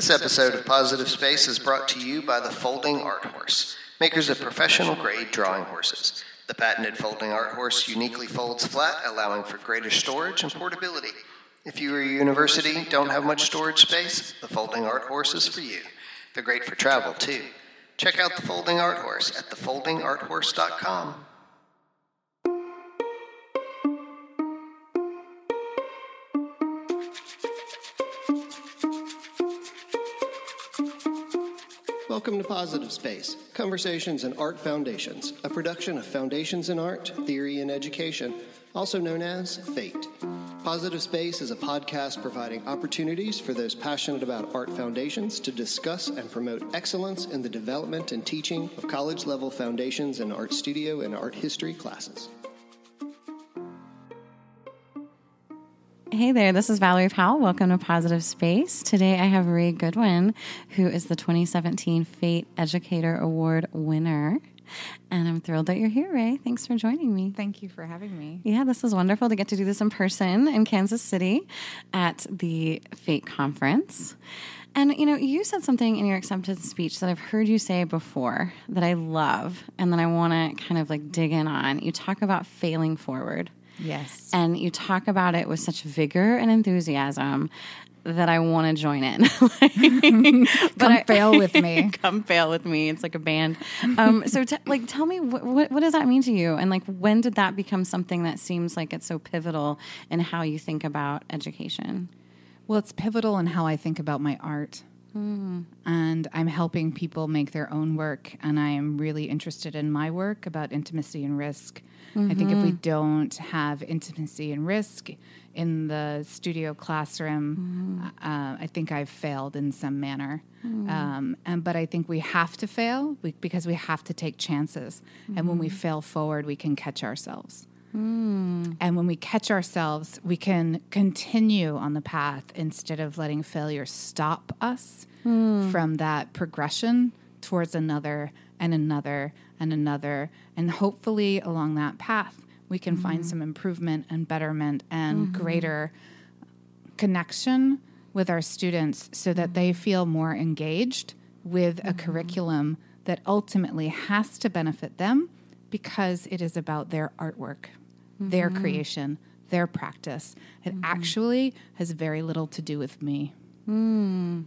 This episode of Positive Space is brought to you by the Folding Art Horse, makers of professional grade drawing horses. The patented Folding Art Horse uniquely folds flat, allowing for greater storage and portability. If you or your university don't have much storage space, the Folding Art Horse is for you. They're great for travel, too. Check out the Folding Art Horse at thefoldingarthorse.com. Welcome to Positive Space Conversations in Art Foundations, a production of Foundations in Art, Theory, and Education, also known as FATE. Positive Space is a podcast providing opportunities for those passionate about art foundations to discuss and promote excellence in the development and teaching of college level foundations in art studio and art history classes. Hey there, this is Valerie Powell. Welcome to Positive Space. Today I have Rae Goodwin, who is the 2017 FATE Educator Award winner. And I'm thrilled that you're here, Rae. Thanks for joining me. Thank you for having me. Yeah, this is wonderful to get to do this in person in Kansas City at the FATE conference. And you know, you said something in your acceptance speech that I've heard you say before that I love and that I want to kind of like dig in on. You talk about failing forward. Yes. And you talk about it with such vigor and enthusiasm that I want to join in. like, come I, fail with me. come fail with me. It's like a band. Um, so, t- like, tell me what, what, what does that mean to you, and like, when did that become something that seems like it's so pivotal in how you think about education? Well, it's pivotal in how I think about my art. Mm. And I'm helping people make their own work. And I am really interested in my work about intimacy and risk. Mm-hmm. I think if we mm-hmm. don't have intimacy and risk in the studio classroom, mm-hmm. uh, I think I've failed in some manner. Mm-hmm. Um, and but I think we have to fail because we have to take chances. And when we mm-hmm. fail forward, we can catch ourselves. Mm. And when we catch ourselves, we can continue on the path instead of letting failure stop us mm. from that progression towards another and another and another. And hopefully, along that path, we can mm-hmm. find some improvement and betterment and mm-hmm. greater connection with our students so that they feel more engaged with mm-hmm. a curriculum that ultimately has to benefit them because it is about their artwork, their mm-hmm. creation, their practice. It mm-hmm. actually has very little to do with me. Mm.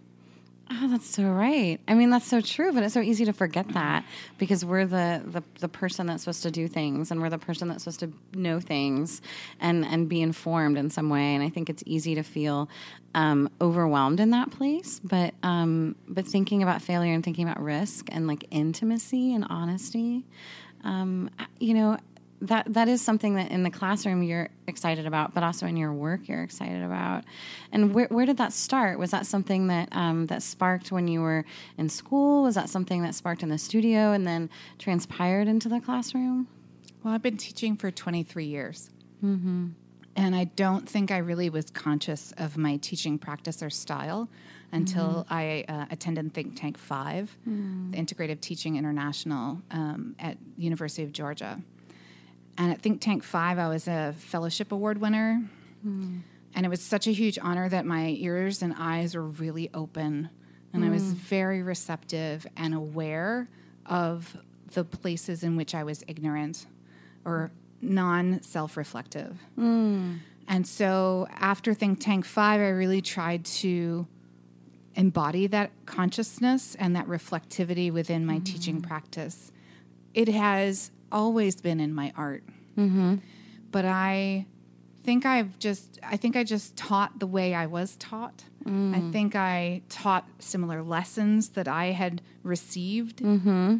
Oh, that's so right. I mean, that's so true, but it's so easy to forget that because we're the, the, the person that's supposed to do things and we're the person that's supposed to know things and, and be informed in some way. And I think it's easy to feel um, overwhelmed in that place. But um, but thinking about failure and thinking about risk and like intimacy and honesty, um, you know, that that is something that in the classroom you're excited about, but also in your work you're excited about. And where, where did that start? Was that something that um, that sparked when you were in school? Was that something that sparked in the studio and then transpired into the classroom? Well, I've been teaching for 23 years. Mm-hmm. And I don't think I really was conscious of my teaching practice or style until mm-hmm. I uh, attended Think Tank 5, mm. the Integrative Teaching International um, at University of Georgia. And at Think Tank 5, I was a fellowship award winner. Mm. And it was such a huge honor that my ears and eyes were really open. And mm. I was hmm. very receptive and aware of the places in which I was ignorant or non self reflective. Mm. And so after Think Tank 5, I really tried to embody that consciousness and that reflectivity within my mm. teaching practice. It has always been in my art. Mm-hmm. But I think I've just, I think I just taught the way I was taught. Mm. I think I taught similar lessons that I had received. Mm-hmm.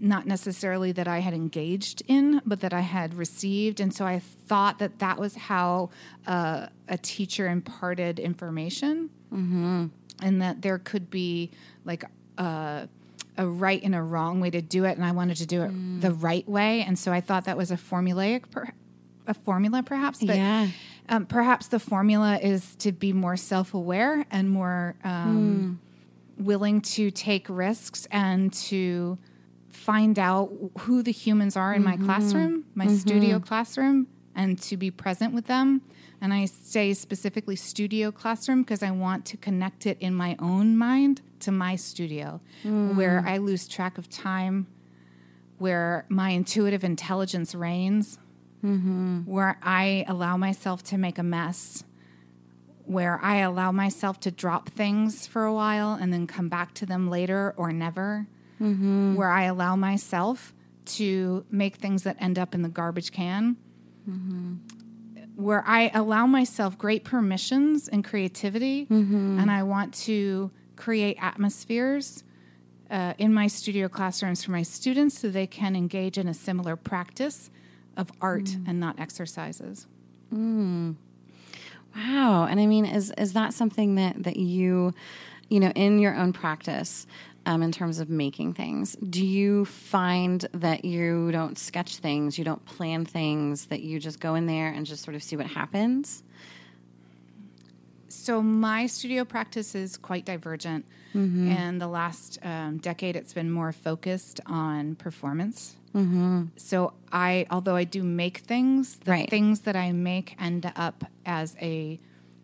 Not necessarily that I had engaged in, but that I had received. And so I thought that that was how uh, a teacher imparted information. Mm-hmm. And that there could be like, uh, a right and a wrong way to do it, and I wanted to do it mm. the right way, and so I thought that was a formulaic, per, a formula perhaps. But yeah. um, perhaps the formula is to be more self-aware and more um, mm. willing to take risks and to find out who the humans are in mm-hmm. my classroom, my mm-hmm. studio classroom, and to be present with them. And I say specifically studio classroom because I want to connect it in my own mind to my studio, mm. where I lose track of time, where my intuitive intelligence reigns, mm-hmm. where I allow myself to make a mess, where I allow myself to drop things for a while and then come back to them later or never, mm-hmm. where I allow myself to make things that end up in the garbage can, where I allow myself great permissions and creativity, mm-hmm. and I want to create atmospheres. Uh, in my studio classrooms for my students so they can engage in a similar practice of art mm. and not exercises. Mm. Wow. And I mean, is is that something that that you, you know, in your own practice, um, in terms of making things, do you find that you don't sketch things, you don't plan things, that you just go in there and just sort of see what happens? So my studio practice is quite divergent. And the last um, decade, it's been more focused on performance. So I, although I do make things, the Right. things that I make end up as a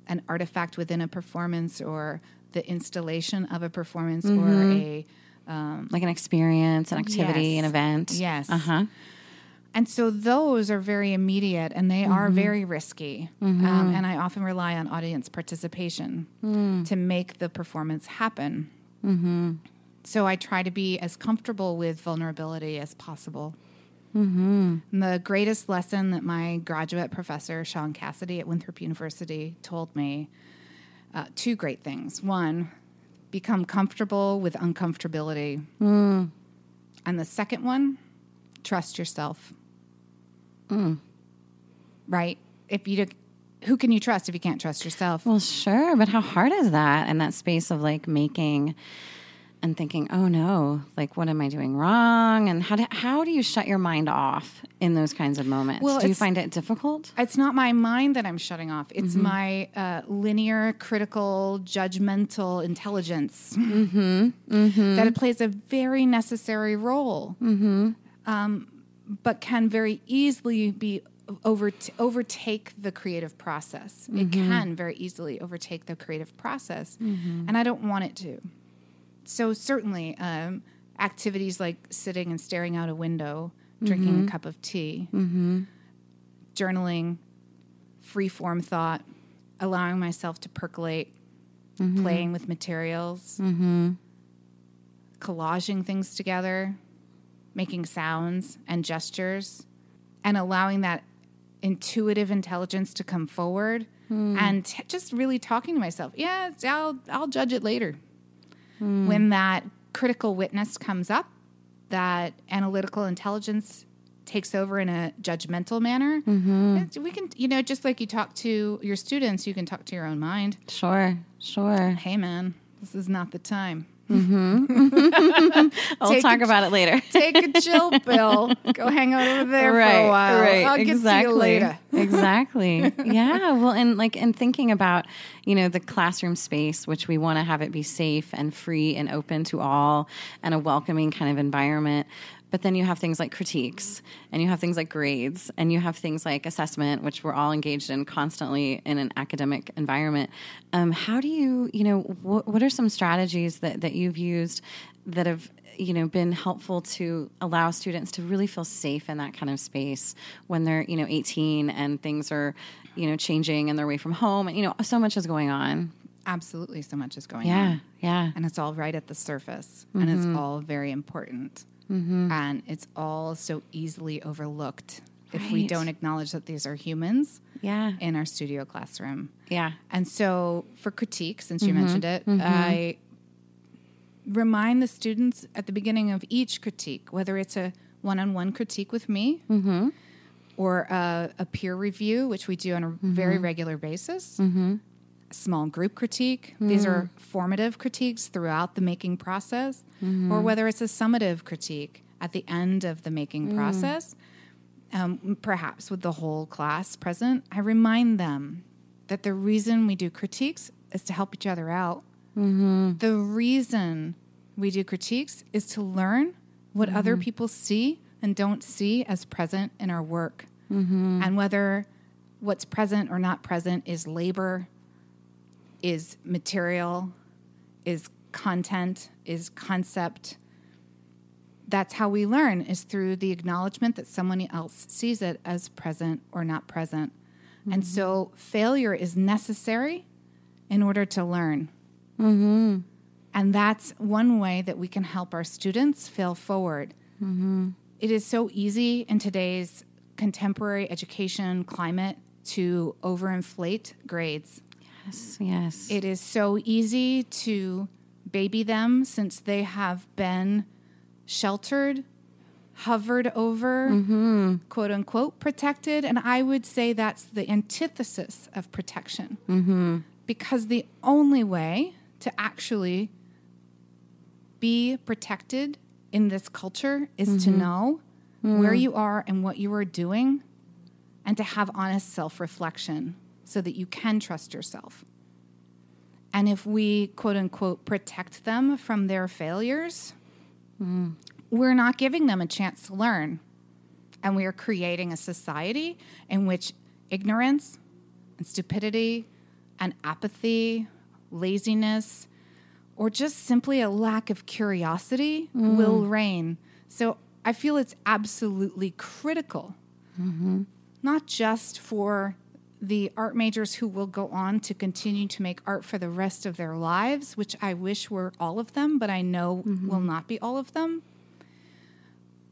an artifact within a performance or the installation of a performance or mm-hmm. a um, Like an experience, an activity, Yes. an event. Yes. Uh huh. And so those are very immediate and they are mm-hmm. very risky. Mm-hmm. Um, and I often rely on audience participation mm. to make the performance happen. So I try to be as comfortable with vulnerability as possible. And The greatest lesson that my graduate professor, Sean Cassidy at Winthrop University, told me uh, two great things. One, become comfortable with uncomfortability. And the second one, trust yourself. Right? If you do, who can you trust if you can't trust yourself? Well, sure, but how hard is that in that space of like making and thinking, oh no, like what am I doing wrong? And how do, how do you shut your mind off in those kinds of moments? Well, do you find it difficult? It's not my mind that I'm shutting off. It's mm-hmm. my uh, linear, critical, judgmental intelligence mm-hmm. Mm-hmm. that it plays a very necessary role, um, but can very easily be over overtake the creative process. It can very easily overtake the creative process, and I don't want it to. So certainly, um, activities like sitting and staring out a window, mm-hmm. drinking a cup of tea mm-hmm. journaling, free form thought, allowing myself to percolate, mm-hmm. playing with materials, collaging things together, making sounds and gestures, and allowing that intuitive intelligence to come forward hmm. and t- just really talking to myself. Yeah, I'll I'll judge it later. When hmm. that critical witness comes up, that analytical intelligence takes over in a judgmental manner. Mm-hmm. it's- We can, you know, just like you talk to your students, you can talk to your own mind. Sure, sure. Hey, man, this is not the time. Mm-hmm. I'll talk a- about it later. Take a chill pill. Go hang out over there right, for a while. right. I'll get exactly. to you later. exactly. Yeah. Well, and like, and thinking about, you know, the classroom space, which we want to have it be safe and free and open to all and a welcoming kind of environment. But then you have things like critiques and you have things like grades and you have things like assessment, which we're all engaged in constantly in an academic environment. Um, how do you, you know, wh- what are some strategies that, that you've used that have you know been helpful to allow students to really feel safe in that kind of space when they're you know 18 and things are you know changing and they're away from home and you know so much is going on Absolutely, so much is going yeah on. yeah yeah. and it's all right at the surface and it's all very important Mm-hmm. and it's all so easily overlooked if we don't acknowledge that these are humans yeah. in our studio classroom. Yeah. And so for critique since you mm-hmm. mentioned it mm-hmm. i remind the students at the beginning of each critique whether it's a one-on-one critique with me or a, a peer review which we do on a very regular basis. A small group critique. These are hmm. formative critiques throughout the making process, mm-hmm. or whether it's a summative critique at the end of the making mm. process, um, perhaps with the whole class present. I remind them that the reason we do critiques is to help each other out. Mm-hmm. The reason we do critiques is to learn what mm-hmm. other people see and don't see as present in our work, and whether what's present or not present is labor, is material, is content, is concept. That's how we learn is through the acknowledgement that someone else sees it as present or not present. Mm-hmm. And so failure is necessary in order to learn. Mm-hmm. And that's one way that we can help our students fail forward. Mm-hmm. It is so easy in today's contemporary education climate to overinflate grades. Yes, yes. It is so easy to baby them since they have been sheltered, hovered over, mm-hmm. quote unquote, protected. And I would say that's the antithesis of protection. Mm-hmm. Because the only way to actually be protected in this culture is mm-hmm. to know mm. where you are and what you are doing and to have honest self reflection so that you can trust yourself. And if we quote unquote protect them from their failures, mm. we're not giving them a chance to learn. And we are creating a society in which ignorance and stupidity and apathy, laziness, or just simply a lack of curiosity mm. will reign. So I feel it's absolutely critical, mm-hmm. not just for the art majors who will go on to continue to make art for the rest of their lives, which I wish were all of them, but I know mm-hmm. will not be all of them.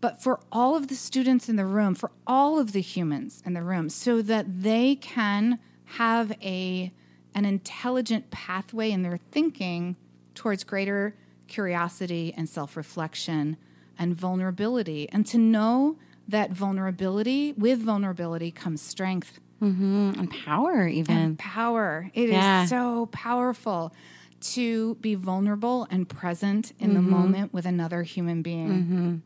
But for all of the students in the room, for all of the humans in the room, so that they can have a an intelligent pathway in their thinking towards greater curiosity and self reflection and vulnerability. And to know that vulnerability, with vulnerability comes strength. Mm-hmm. And power, even. And power. It yeah. is so powerful to be vulnerable and present in mm-hmm. the moment with another human being.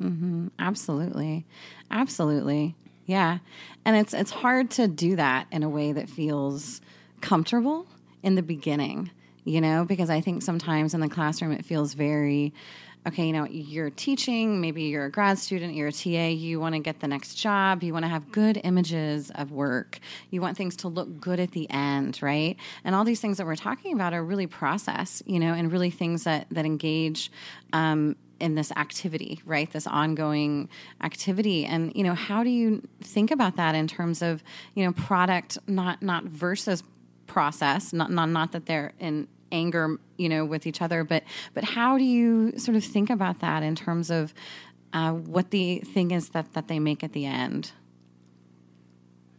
Mm-hmm. mm-hmm. Absolutely. Absolutely. Yeah. And it's it's hard to do that in a way that feels comfortable in the beginning you know, because I think sometimes in the classroom it feels very okay, you know, you're teaching, maybe you're a grad student, you're a TA, you want to get the next job, you want to have good images of work, you want things to look good at the end, right? And all these things that we're talking about are really process, you know, and really things that that engage um, in this activity, right? This ongoing activity. And, you know, how do you think about that in terms of, you know, product not not versus process, not not not that they're in anger, you know, with each other. But but how do you sort of think about that in terms of uh, what the thing is that that they make at the end?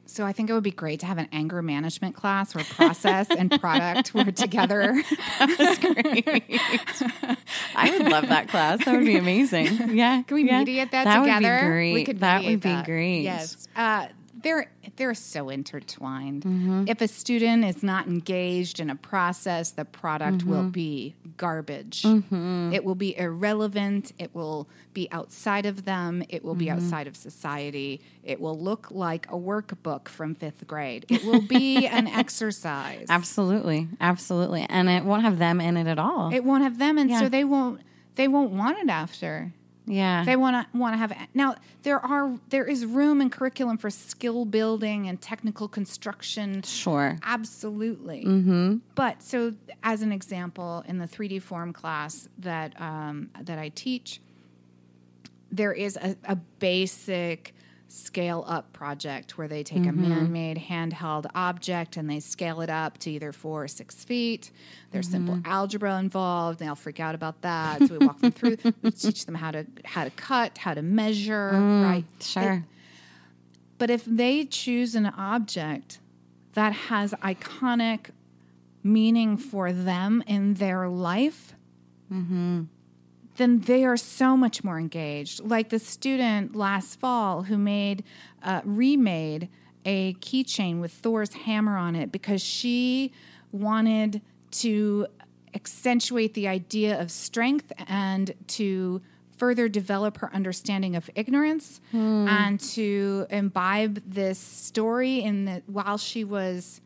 So I think it would be great to have an anger management class where process and product were together. That's great. I would love that class. That would be amazing. Yeah. Can we yeah. mediate that, that together? Would be great. We could that would be that. great. Yes. Uh, they're they're so intertwined. Mm-hmm. If a student is not engaged in a process, the product mm-hmm. will be garbage. Mm-hmm. It will be irrelevant. It will be outside of them. It will be mm-hmm. outside of society. It will look like a workbook from fifth grade. It will be an exercise. Absolutely, absolutely, and it won't have them in it at all. It won't have them, and yeah. so they won't they won't want it after. Yeah. They want to want to have now there are there is room in curriculum for skill building and technical construction. Sure. Absolutely. Mm-hmm. But so as an example in the 3D form class that um, that I teach there is a, a basic scale up project where they take mm-hmm. a man made handheld object and they scale it up to either four or six feet. There's mm-hmm. simple algebra involved. They'll freak out about that. So we walk them through. We teach them how to how to cut, how to measure. Mm, right? Sure. but if they choose an object that has iconic meaning for them in their life. Mm-hmm then they are so much more engaged. Like the student last fall who made, uh, remade a keychain with Thor's hammer on it because she wanted to accentuate the idea of strength and to further develop her understanding of ignorance hmm. and to imbibe this story in that while she was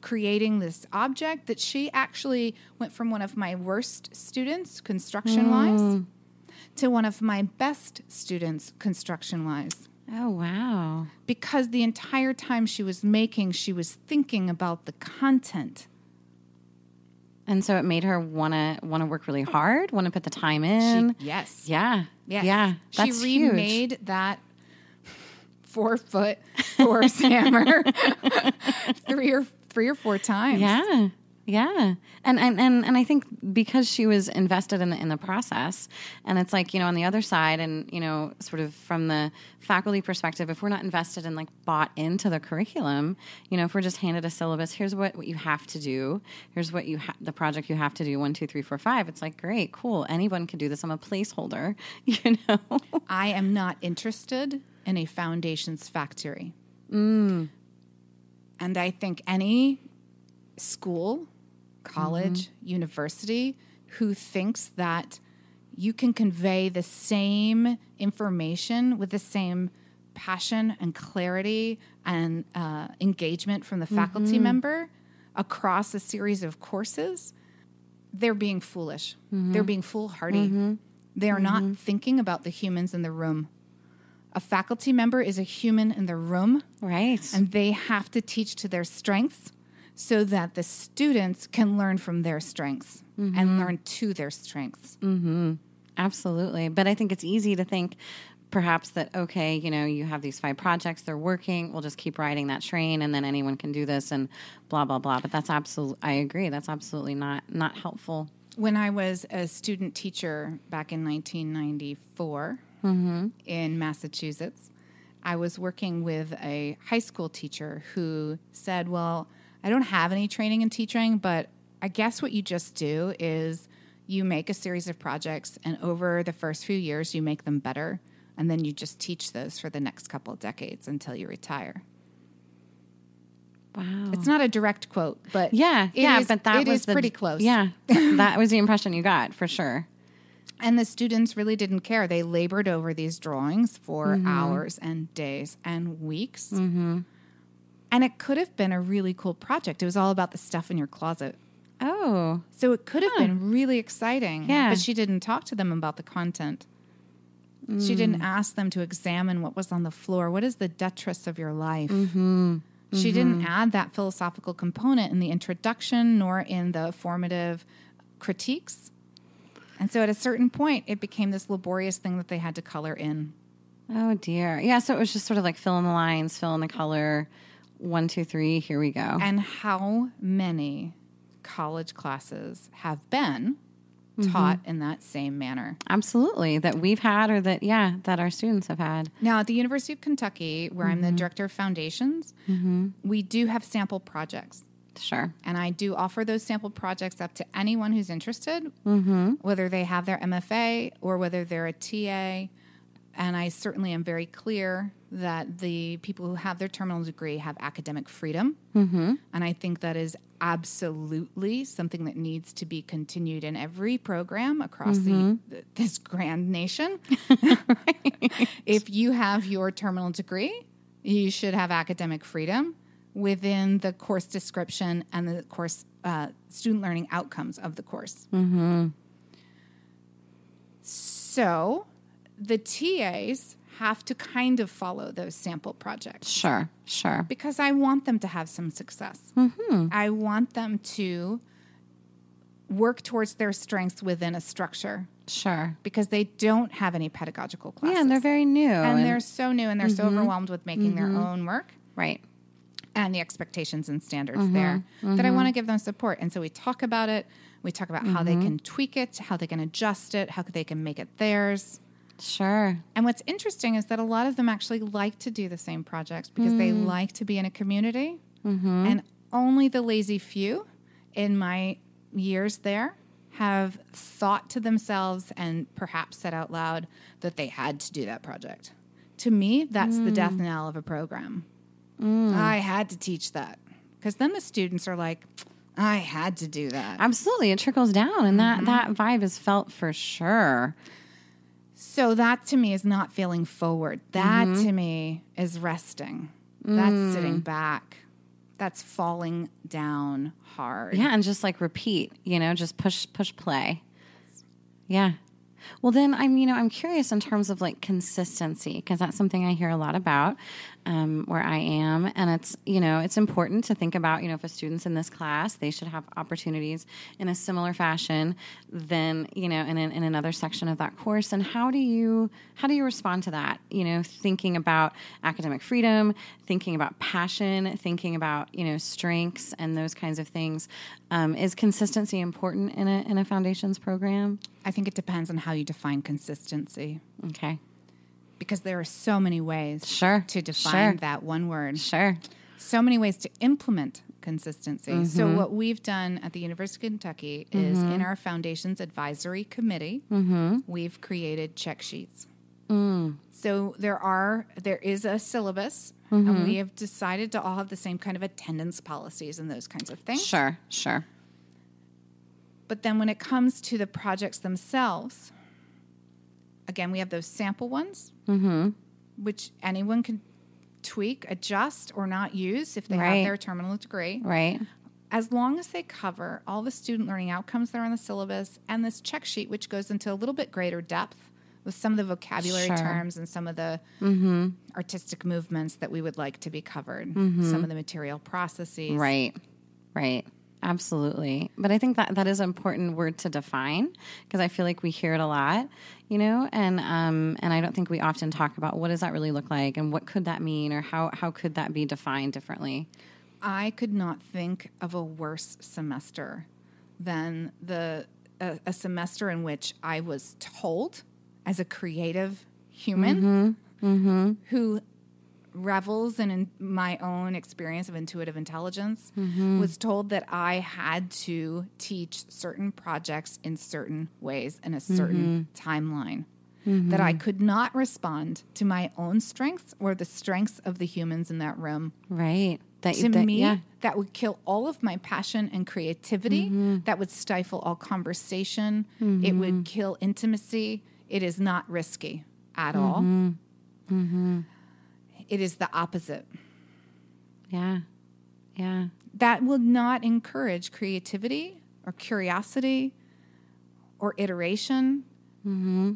creating this object that she actually went from one of my worst students, construction wise, mm. to one of my best students, construction wise. Oh, wow. because the entire time she was making, she was thinking about the content. And so it made her want to want to work really hard, want to put the time She, in. yes. yeah. Yes. Yeah. That's she huge. remade that four foot horse hammer three or three or four times. Yeah. Yeah. And, and and and I think because she was invested in the in the process and it's like, you know, on the other side and, you know, sort of from the faculty perspective, if we're not invested and like bought into the curriculum, you know, if we're just handed a syllabus, here's what, what you have to do, here's what you ha- the project you have to do, one, two, three, four, five. It's like, great, cool. Anyone can do this. I'm a placeholder, you know. I am not interested in a foundations factory. Mm. And I think any school, college, Mm-hmm. university who thinks that you can convey the same information with the same passion and clarity and uh, engagement from the faculty Mm-hmm. member across a series of courses, they're being foolish. Mm-hmm. They're being foolhardy. They are not thinking about the humans in the room. A faculty member is a human in the room, right. and they have to teach to their strengths so that the students can learn from their strengths and mm-hmm. learn to their strengths. Mm-hmm. Absolutely. But I think it's easy to think perhaps that, okay, you know, you have these five projects, they're working, we'll just keep riding that train and then anyone can do this and blah, blah, blah. But that's absolutely, I agree, that's absolutely not, not helpful. When I was a student teacher back in 1994 Mm-hmm. in Massachusetts, I was working with a high school teacher who said, Well, I don't have any training in teaching, but I guess what you just do is you make a series of projects, and over the first few years, you make them better. And then you just teach those for the next couple of decades until you retire. Wow. It's not a direct quote, but yeah, it yeah, is- but that it was is the, pretty close. Yeah, that was the impression you got for sure. And the students really didn't care. They labored over these drawings for Mm-hmm. hours and days and weeks. Mm-hmm. And it could have been a really cool project. It was all about the stuff in your closet. Oh, So it could have been really exciting. Yeah. But she didn't talk to them about the content. She Mm. didn't ask them to examine what was on the floor. What is the detritus of your life? Mm-hmm. She didn't add that philosophical component in the introduction nor in the formative critiques. And so at a certain point, it became this laborious thing that they had to color in. oh dear. Yeah, so it was just sort of like fill in the lines, fill in the color. One, two, three, here we go. And how many college classes have been mm-hmm. taught in that same manner? Absolutely. That we've had or that, yeah, that our students have had. Now, at the University of Kentucky, where I'm the mm-hmm. director of foundations, mm-hmm. we do have sample projects. Sure. And I do offer those sample projects up to anyone who's interested, mm-hmm. whether they have their MFA or whether they're a TA. And I certainly am very clear that the people who have their terminal degree have academic freedom. Mm-hmm. And I think that is absolutely something that needs to be continued in every program across the, mm-hmm. this grand nation. If you have your terminal degree, you should have academic freedom within the course description and the course uh, student learning outcomes of the course. Mm-hmm. So the TAs have to kind of follow those sample projects Sure. Sure. because I want them to have some success. Mm-hmm. I want them to work towards their strengths within a structure Sure. because they don't have any pedagogical classes. Yeah, and they're very new. and they're so new and they're so mm-hmm. overwhelmed with making their own work right. And the expectations and standards mm-hmm, there that I mm-hmm. want to give them support. And so we talk about it. We talk about how they mm-hmm. can tweak it, how they can adjust it, how they can make it theirs. Sure. And what's interesting is that a lot of them actually like to do the same projects because they like to be in a community. And only the lazy few in my years there have thought to themselves and perhaps said out loud that they had to do that project. To me, that's the death mm. knell of a program. Mm. I had to teach that. Because then the students are like, I had to do that. Absolutely. It trickles down and that, mm-hmm. that vibe is felt for sure. So that to me is not feeling forward. That mm-hmm. to me is resting. That's mm. sitting back. That's falling down hard. Yeah, and just like repeat, you know, just push push play. Yeah. Well, then I'm, you know, I'm curious in terms of like consistency because that's something I hear a lot about um, where I am, and it's, you know, it's important to think about, you know, if a student's in this class, they should have opportunities in a similar fashion than, you know, in, in another section of that course. And how do you, how do you respond to that? You know, thinking about academic freedom, thinking about passion, thinking about, you know, strengths and those kinds of things. Um, is consistency important in a in a foundations program? I think it depends on how you define consistency Okay. Because there are so many ways Sure. to define Sure. that one word. Sure. so many ways to implement consistency. So, mm-hmm. what we've done at the University of Kentucky is mm-hmm. in our foundation's advisory committee, mm-hmm. we've created check sheets. Mm. So there are there is a syllabus, and we have decided to all have the same kind of attendance policies and those kinds of things. Sure. Sure. But then when it comes to the projects themselves, again, we have those sample ones, mm-hmm. which anyone can tweak, adjust, or not use if they Right. have their terminal degree. Right. As long as they cover all the student learning outcomes that are on the syllabus and this check sheet, which goes into a little bit greater depth with some of the vocabulary Sure. terms and some of the mm-hmm. artistic movements that we would like to be covered, mm-hmm. some of the material processes. Right. Right. Absolutely. But I think that that is an important word to define because I feel like we hear it a lot, you know, and um, and I don't think we often talk about what does that really look like and what could that mean or how how could that be defined differently. I could not think of a worse semester than the a, a semester in which I was told, as a creative human who revels in, in my own experience of intuitive intelligence, mm-hmm. was told that I had to teach certain projects in certain ways in a certain mm-hmm. timeline. Mm-hmm. That I could not respond to my own strengths or the strengths of the humans in that room. Right. That to that- me yeah. that would kill all of my passion and creativity that would stifle all conversation. It would kill intimacy. It is not risky at all It is the opposite Yeah. Yeah. that will not encourage creativity or curiosity or iteration mm-hmm.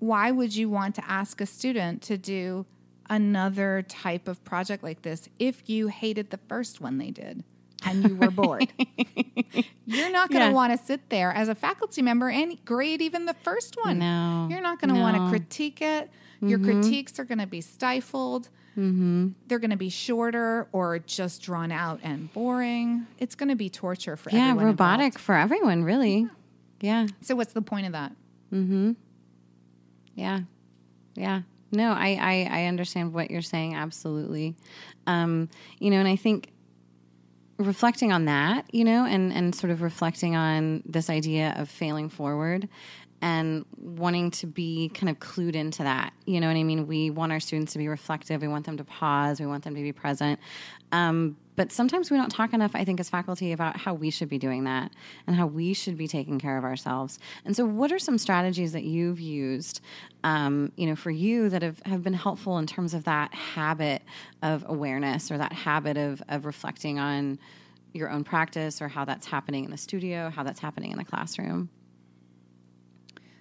why would you want to ask a student to do another type of project like this if you hated the first one they did and you were bored? You're not going to Yeah. want to sit there as a faculty member and grade even the first one. No. You're not going to want to critique it. Your critiques are going to be stifled. They're going to be shorter or just drawn out and boring. It's going to be torture for Yeah, everyone. robotic involved. for everyone, really. Yeah. So what's the point of that? Mm-hmm. Yeah. Yeah. No, I, I, I understand what you're saying. Absolutely. Um, you know, and I think reflecting on that, you know, and, and sort of reflecting on this idea of failing forward and wanting to be kind of clued into that. You know what I mean? We want our students to be reflective. We want them to pause. We want them to be present. Um, but sometimes we don't talk enough, I think, as faculty about how we should be doing that and how we should be taking care of ourselves. And so, what are some strategies that you've used, um, you know, for you that have, have been helpful in terms of that habit of awareness or that habit of, of reflecting on your own practice or how that's happening in the studio, how that's happening in the classroom?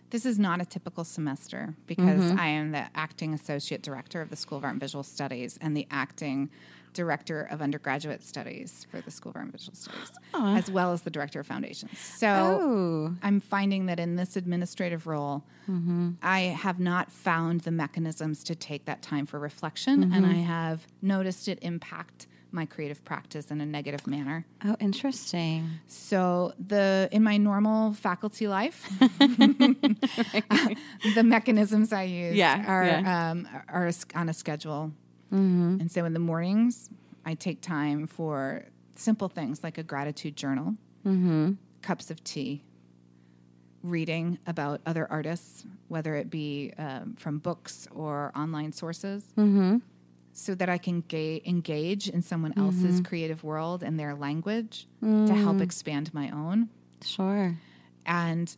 This is not a typical semester because mm-hmm. I am the acting associate director of the School of Art and Visual Studies and the acting director of undergraduate studies for the School of Art and Visual Studies, as well as the director of foundations. So Oh. I'm finding that in this administrative role, mm-hmm. I have not found the mechanisms to take that time for reflection, and mm-hmm. I have noticed it impact my creative practice in a negative manner. Oh, interesting. So the in my normal faculty life, the mechanisms I use Yeah, are yeah. Um, are on a schedule, and so in the mornings I take time for simple things like a gratitude journal, cups of tea, reading about other artists, whether it be um, from books or online sources. So that I can ga- engage in someone mm-hmm. else's creative world and their language to help mm. expand my own. Sure. and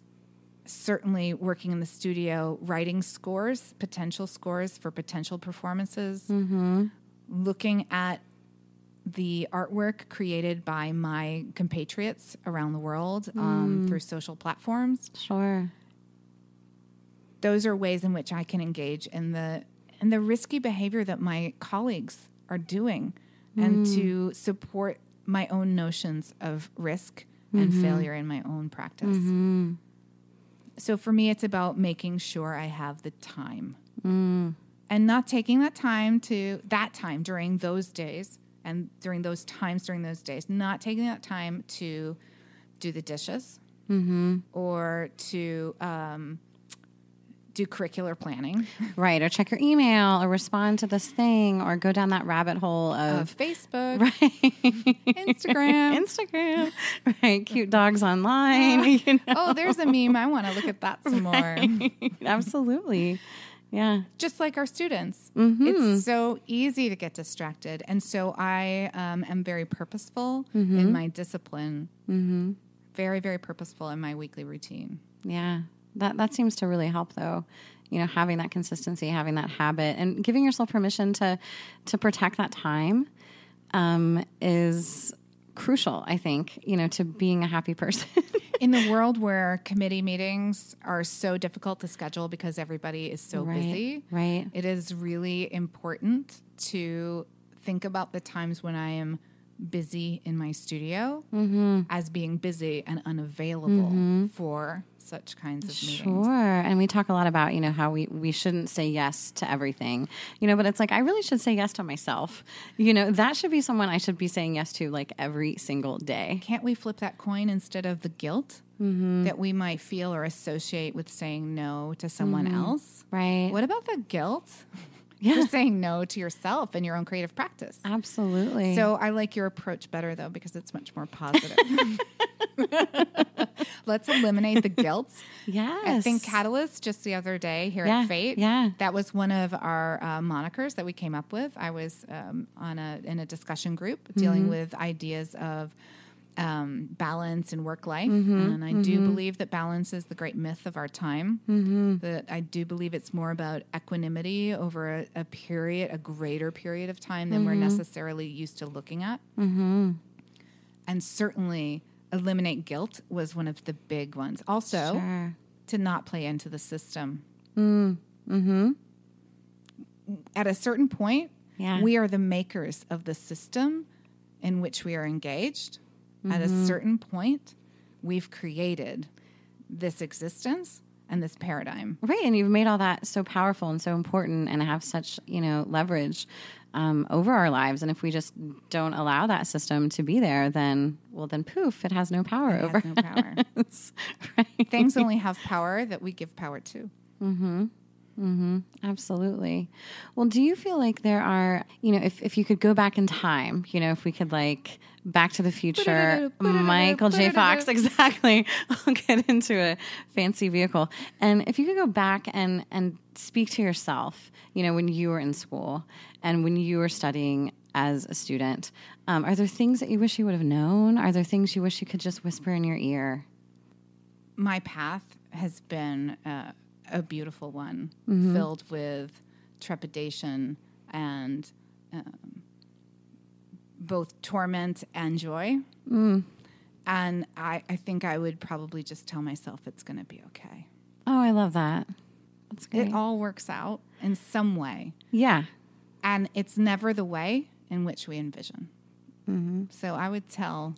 certainly working in the studio, writing scores, potential scores for potential performances, mm-hmm. looking at the artwork created by my compatriots around the world um, mm. through social platforms, Sure. those are ways in which I can engage in the in the risky behavior that my colleagues are doing and mm. to support my own notions of risk and mm-hmm. failure in my own practice. Mm-hmm. So for me, it's about making sure I have the time. Mm. And not taking that time to that time during those days and during those times during those days, not taking that time to do the dishes mm-hmm. or to um, do curricular planning Right. Or check your email or respond to this thing or go down that rabbit hole of of Facebook, right. Instagram. Instagram. Right. Cute dogs online. you know? oh, there's a meme. I want to look at that some more. Absolutely. Yeah. Just like our students, Mm-hmm. it's so easy to get distracted, and so I um, am very purposeful Mm-hmm. in my discipline. Mm-hmm. Very, very purposeful in my weekly routine. Yeah. That that seems to really help though. You know, having that consistency, having that habit and giving yourself permission to to protect that time um, is crucial, I think, you know, to being a happy person. in the world where committee meetings are so difficult to schedule because everybody is so Right, busy, right. It is really important to think about the times when I am busy in my studio Mm-hmm. as being busy and unavailable for such kinds of meetings. Sure. And we talk a lot about, you know, how we, we shouldn't say yes to everything, you know, but it's like, I really should say yes to myself. You know, that should be someone I should be saying yes to like every single day. Can't we flip that coin instead of the guilt Mm-hmm. that we might feel or associate with saying no to someone else? Mm-hmm. Right. What about the guilt Yeah. for saying no to yourself and your own creative practice? Absolutely. So I like your approach better though because it's much more positive. Let's eliminate the guilt. yes. I think Catalyst just the other day here Yeah, at FATE. yeah. that was one of our uh, monikers that we came up with. I was um, on a in a discussion group dealing Mm-hmm. with ideas of um, balance and work life, Mm-hmm, and I do believe that balance is the great myth of our time. Mm-hmm. That I do believe it's more about equanimity over a, a period, a greater period of time than we're Mm-hmm. necessarily used to looking at. And certainly, eliminate guilt was one of the big ones. Also, Sure. to not play into the system. Mm, mm-hmm. At a certain point, Yeah. we are the makers of the system in which we are engaged. At Mm-hmm. a certain point, we've created this existence and this paradigm. Right, and you've made all that so powerful and so important, and have such you know leverage um, over our lives. And if we just don't allow that system to be there, then well, then poof, it has no power It over no power. us. right? Things only have power that we give power to. Hmm. Hmm. Absolutely. Well, do you feel like there are, you know, if, if you could go back in time, you know, if we could like Back to the Future, Michael J. Fox, exactly. I'll get into a fancy vehicle. And if you could go back and, and speak to yourself, you know, when you were in school and when you were studying as a student, um, are there things that you wish you would have known? Are there things you wish you could just whisper in your ear? My path has been uh, a beautiful one, Mm-hmm. filled with trepidation and um, both torment and joy. Mm. And I, I think I would probably just tell myself it's going to be okay. Oh, I love that. That's great. It all works out in some way. yeah. And it's never the way in which we envision. Mm-hmm. So I would tell,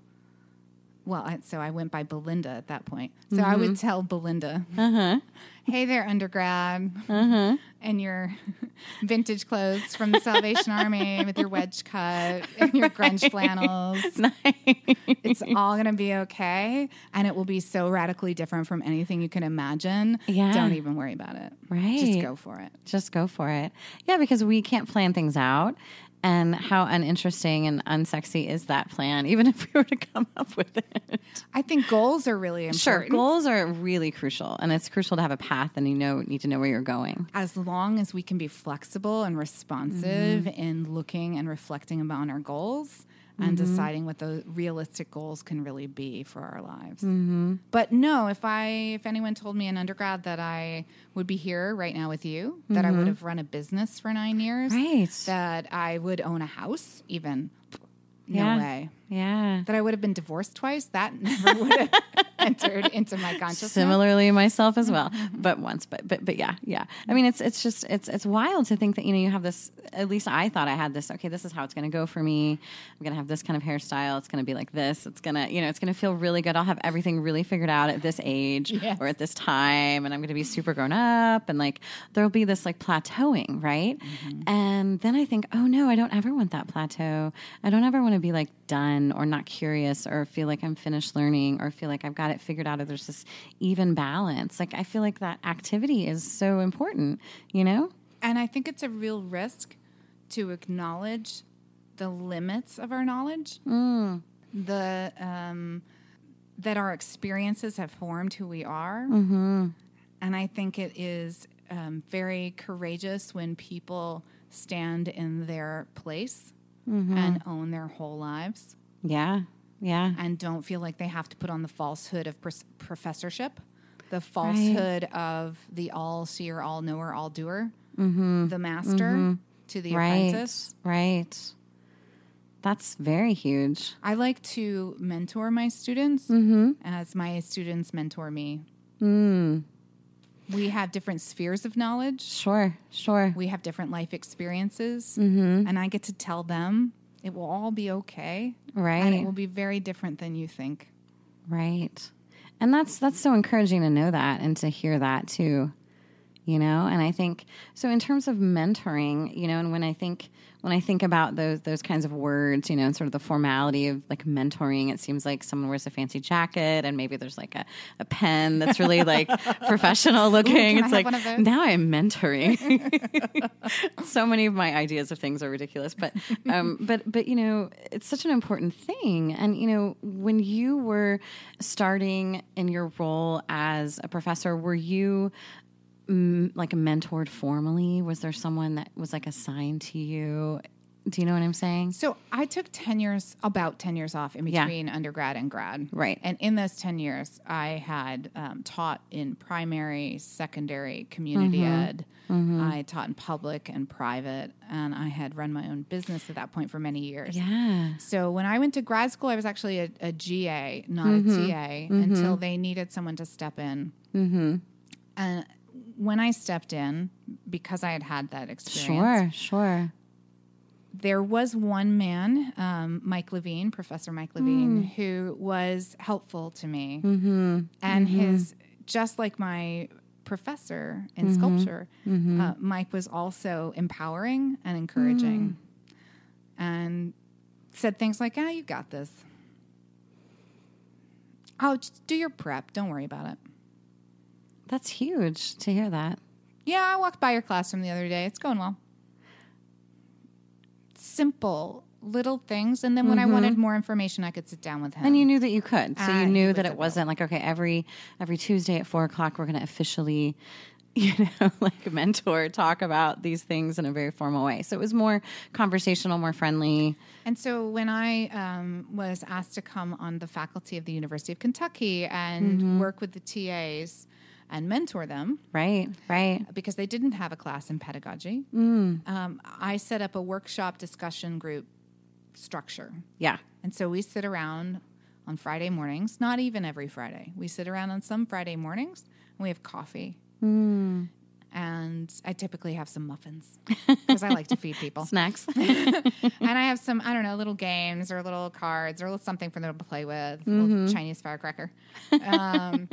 well, I, so I went by Belinda at that point. So I Mm-hmm. would tell Belinda, Uh-huh. hey there, undergrad, and your vintage clothes from the Salvation Army with your wedge cut and your grunge flannels. It's all going to be okay. And it will be so radically different from anything you can imagine. Yeah. Don't even worry about it. Right. Just go for it. Just go for it. Yeah, because we can't plan things out. And how uninteresting and unsexy is that plan, even if we were to come up with it? I think goals are really important. Sure, goals are really crucial, and it's crucial to have a path, and you know need to know where you're going. as long as we can be flexible and responsive mm-hmm. in looking and reflecting about our goals and mm-hmm. deciding what the realistic goals can really be for our lives. Mm-hmm. But no, if I if anyone told me in undergrad that I would be here right now with you, that I would mm-hmm. have run a business for nine years, Right. that I would own a house, even no Yeah. way. Yeah. That I would have been divorced twice, that never would have entered into my consciousness. Similarly, myself as well, but once, but but but yeah, yeah. I mean, it's it's just it's it's wild to think that you know you have this. At least I thought I had this. Okay, this is how it's going to go for me. I'm going to have this kind of hairstyle. It's going to be like this. It's gonna you know it's going to feel really good. I'll have everything really figured out at this age Yes. or at this time, and I'm going to be super grown up, and like there'll be this like plateauing, right? Mm-hmm. And then I think, oh no, I don't ever want that plateau. I don't ever want to be like done or not curious or feel like I'm finished learning or feel like I've got it figured out or there's this even balance. Like I feel like that activity is so important, you know? And I think it's a real risk to acknowledge the limits of our knowledge, the um, that our experiences have formed who we are. And I think it is um, very courageous when people stand in their place and own their whole lives Yeah. Yeah. and don't feel like they have to put on the falsehood of pros- professorship, the falsehood of the all seer, all knower, all doer, the master to the Right. apprentice. Right. That's very huge. I like to mentor my students Mm-hmm. as my students mentor me. Mm. We have different spheres of knowledge. Sure. Sure. We have different life experiences, Mm-hmm. and I get to tell them it will all be okay, Right. and it will be very different than you think. Right. And that's that's so encouraging to know that and to hear that too. You know, and I think so in terms of mentoring, you know, and when I think when I think about those those kinds of words, you know, and sort of the formality of like mentoring, it seems like someone wears a fancy jacket and maybe there's like a, a pen that's really like professional looking. I it's like one of those? now I'm mentoring. so many of my ideas of things are ridiculous, but um, but but you know, it's such an important thing. And you know, when you were starting in your role as a professor, were you mm, like mentored formally? Was there someone that was like assigned to you? Do you know what I'm saying? So I took 10 years, about 10 years off in Yeah. between undergrad and grad. Right. And in those 10 years, I had um, taught in primary, secondary, community Mm-hmm. ed. I taught in public and private, and I had run my own business at that point for many years. Yeah. So when I went to grad school, I was actually a, a GA, not Mm-hmm. a TA, until they needed someone to step in. Mm-hmm. And when I stepped in, because I had had that experience, Sure. Sure. there was one man, um, Mike Levine, Professor Mike Levine, Mm. who was helpful to me. Mm-hmm. And his, just like my professor in Mm-hmm. sculpture, Uh, Mike was also empowering and encouraging Mm. and said things like, ah, you got this. Oh, just do your prep. Don't worry about it. That's huge to hear that. Yeah, I walked by your classroom the other day. It's going well. Simple little things. And then when I wanted more information, I could sit down with him. Mm-hmm. And you knew that you could, so Ah, you knew that it wasn't like okay, every every Tuesday at four o'clock we're going to officially, you know, like mentor talk about these things in a very formal way. So it was more conversational, more friendly. And so when I um, was asked to come on the faculty of the University of Kentucky and Mm-hmm. work with the TAs and mentor them Right, right. because they didn't have a class in pedagogy, Mm. um, I set up a workshop discussion group structure. Yeah, And so we sit around on Friday mornings, not even every Friday. We sit around on some Friday mornings and we have coffee. Mm. And I typically have some muffins because I like to feed people. snacks. and I have some, I don't know, little games or little cards or little something for them to play with, a Mm-hmm. little Chinese firecracker, um,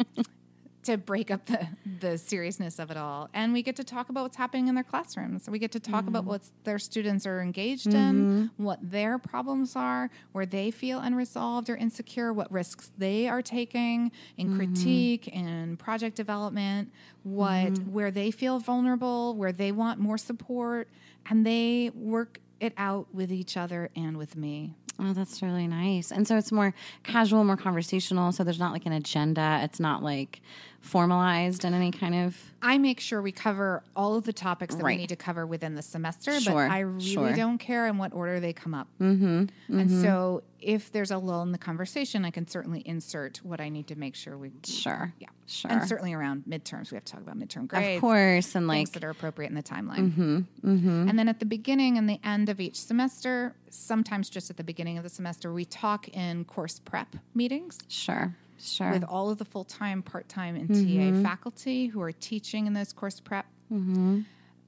to break up the, the seriousness of it all. And we get to talk about what's happening in their classrooms. We get to talk about Mm-hmm. what their students are engaged in, what their problems are, where they feel unresolved or insecure, what risks they are taking in Mm-hmm. critique and project development, what Mm-hmm. where they feel vulnerable, where they want more support, and they work it out with each other and with me. Oh, that's really nice. And so it's more casual, more conversational. So there's not like an agenda. It's not like formalized in any kind of. I make sure we cover all of the topics that Right. we need to cover within the semester, Sure, but I really sure. don't care in what order they come up. Mm-hmm, And mm-hmm. so if there's a lull in the conversation, I can certainly insert what I need to make sure we. Sure. Yeah. Sure. And certainly around midterms, we have to talk about midterm grades. Of course. And things like, that are appropriate in the timeline. Mm-hmm, mm-hmm. And then at the beginning and the end of each semester, sometimes just at the beginning of the semester, we talk in course prep meetings. sure. Sure. with all of the full time, part time, and TA faculty who are teaching in those course prep.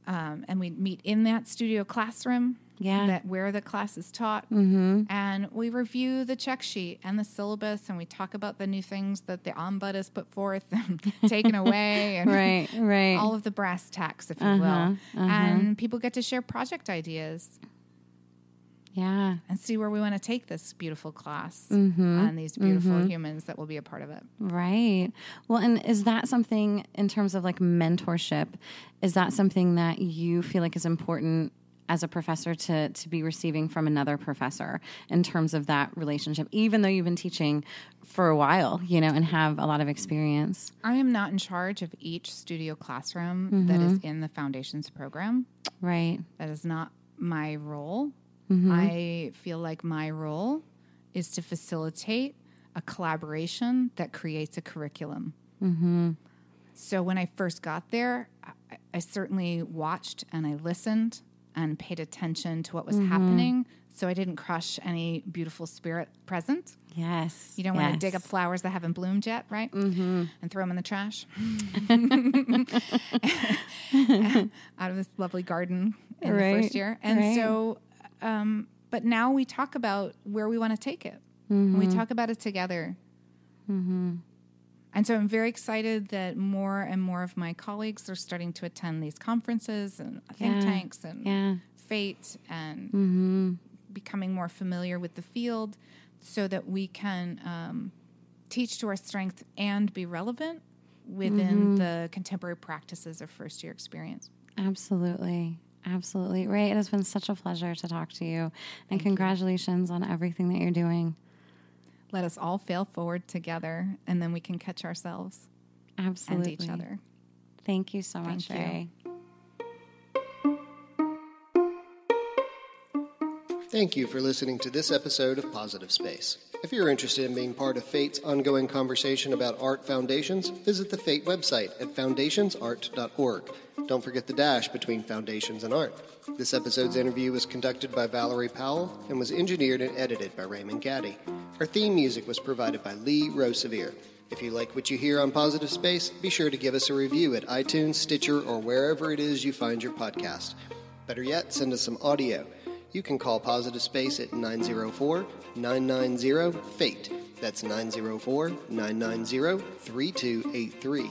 Um, and we meet in that studio classroom. Yeah. That where the class is taught, mm-hmm. and we review the check sheet and the syllabus, and we talk about the new things that the ombud has put forth and taken away, and Right, right. all of the brass tacks, if you will. And people get to share project ideas yeah. and see where we want to take this beautiful class Mm-hmm. and these beautiful humans that will be a part of it. Right. Well, and is that something in terms of like mentorship? Is that something that you feel like is important as a professor to to be receiving from another professor in terms of that relationship, even though you've been teaching for a while, you know, and have a lot of experience? I am not in charge of each studio classroom that is in the foundations program. Right. That is not my role. Mm-hmm. I feel like my role is to facilitate a collaboration that creates a curriculum. Mm-hmm. So when I first got there, I, I certainly watched and I listened and paid attention to what was Mm-hmm. happening. So I didn't crush any beautiful spirit present. Yes. You don't want to dig up flowers that haven't bloomed yet, right? Mm-hmm. And throw them in the trash out of this lovely garden in the first year. And right. so, um, but now we talk about where we want to take it. Mm-hmm. We talk about it together. And so I'm very excited that more and more of my colleagues are starting to attend these conferences and think Yeah, tanks and yeah. FATE and Mm-hmm. becoming more familiar with the field so that we can um, teach to our strength and be relevant within Mm-hmm. the contemporary practices of first year experience. Absolutely. Absolutely. Rae, it has been such a pleasure to talk to you. And congratulations on everything that you're doing. Let us all fail forward together and then we can catch ourselves Absolutely. and each other. Thank you so much, you. Rae. Thank you for listening to this episode of Positive Space. If you're interested in being part of FATE's ongoing conversation about art foundations, visit the FATE website at foundations-art.org. Don't forget the dash between foundations and art. This episode's interview was conducted by Valerie Powell and was engineered and edited by Raymond Gaddy. Our theme music was provided by Lee Rosevere. If you like what you hear on Positive Space, be sure to give us a review at iTunes, Stitcher, or wherever it is you find your podcast. Better yet, send us some audio. You can call Positive Space at 904 990 FATE. That's 904 990 3283.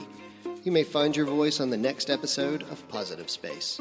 You may find your voice on the next episode of Positive Space.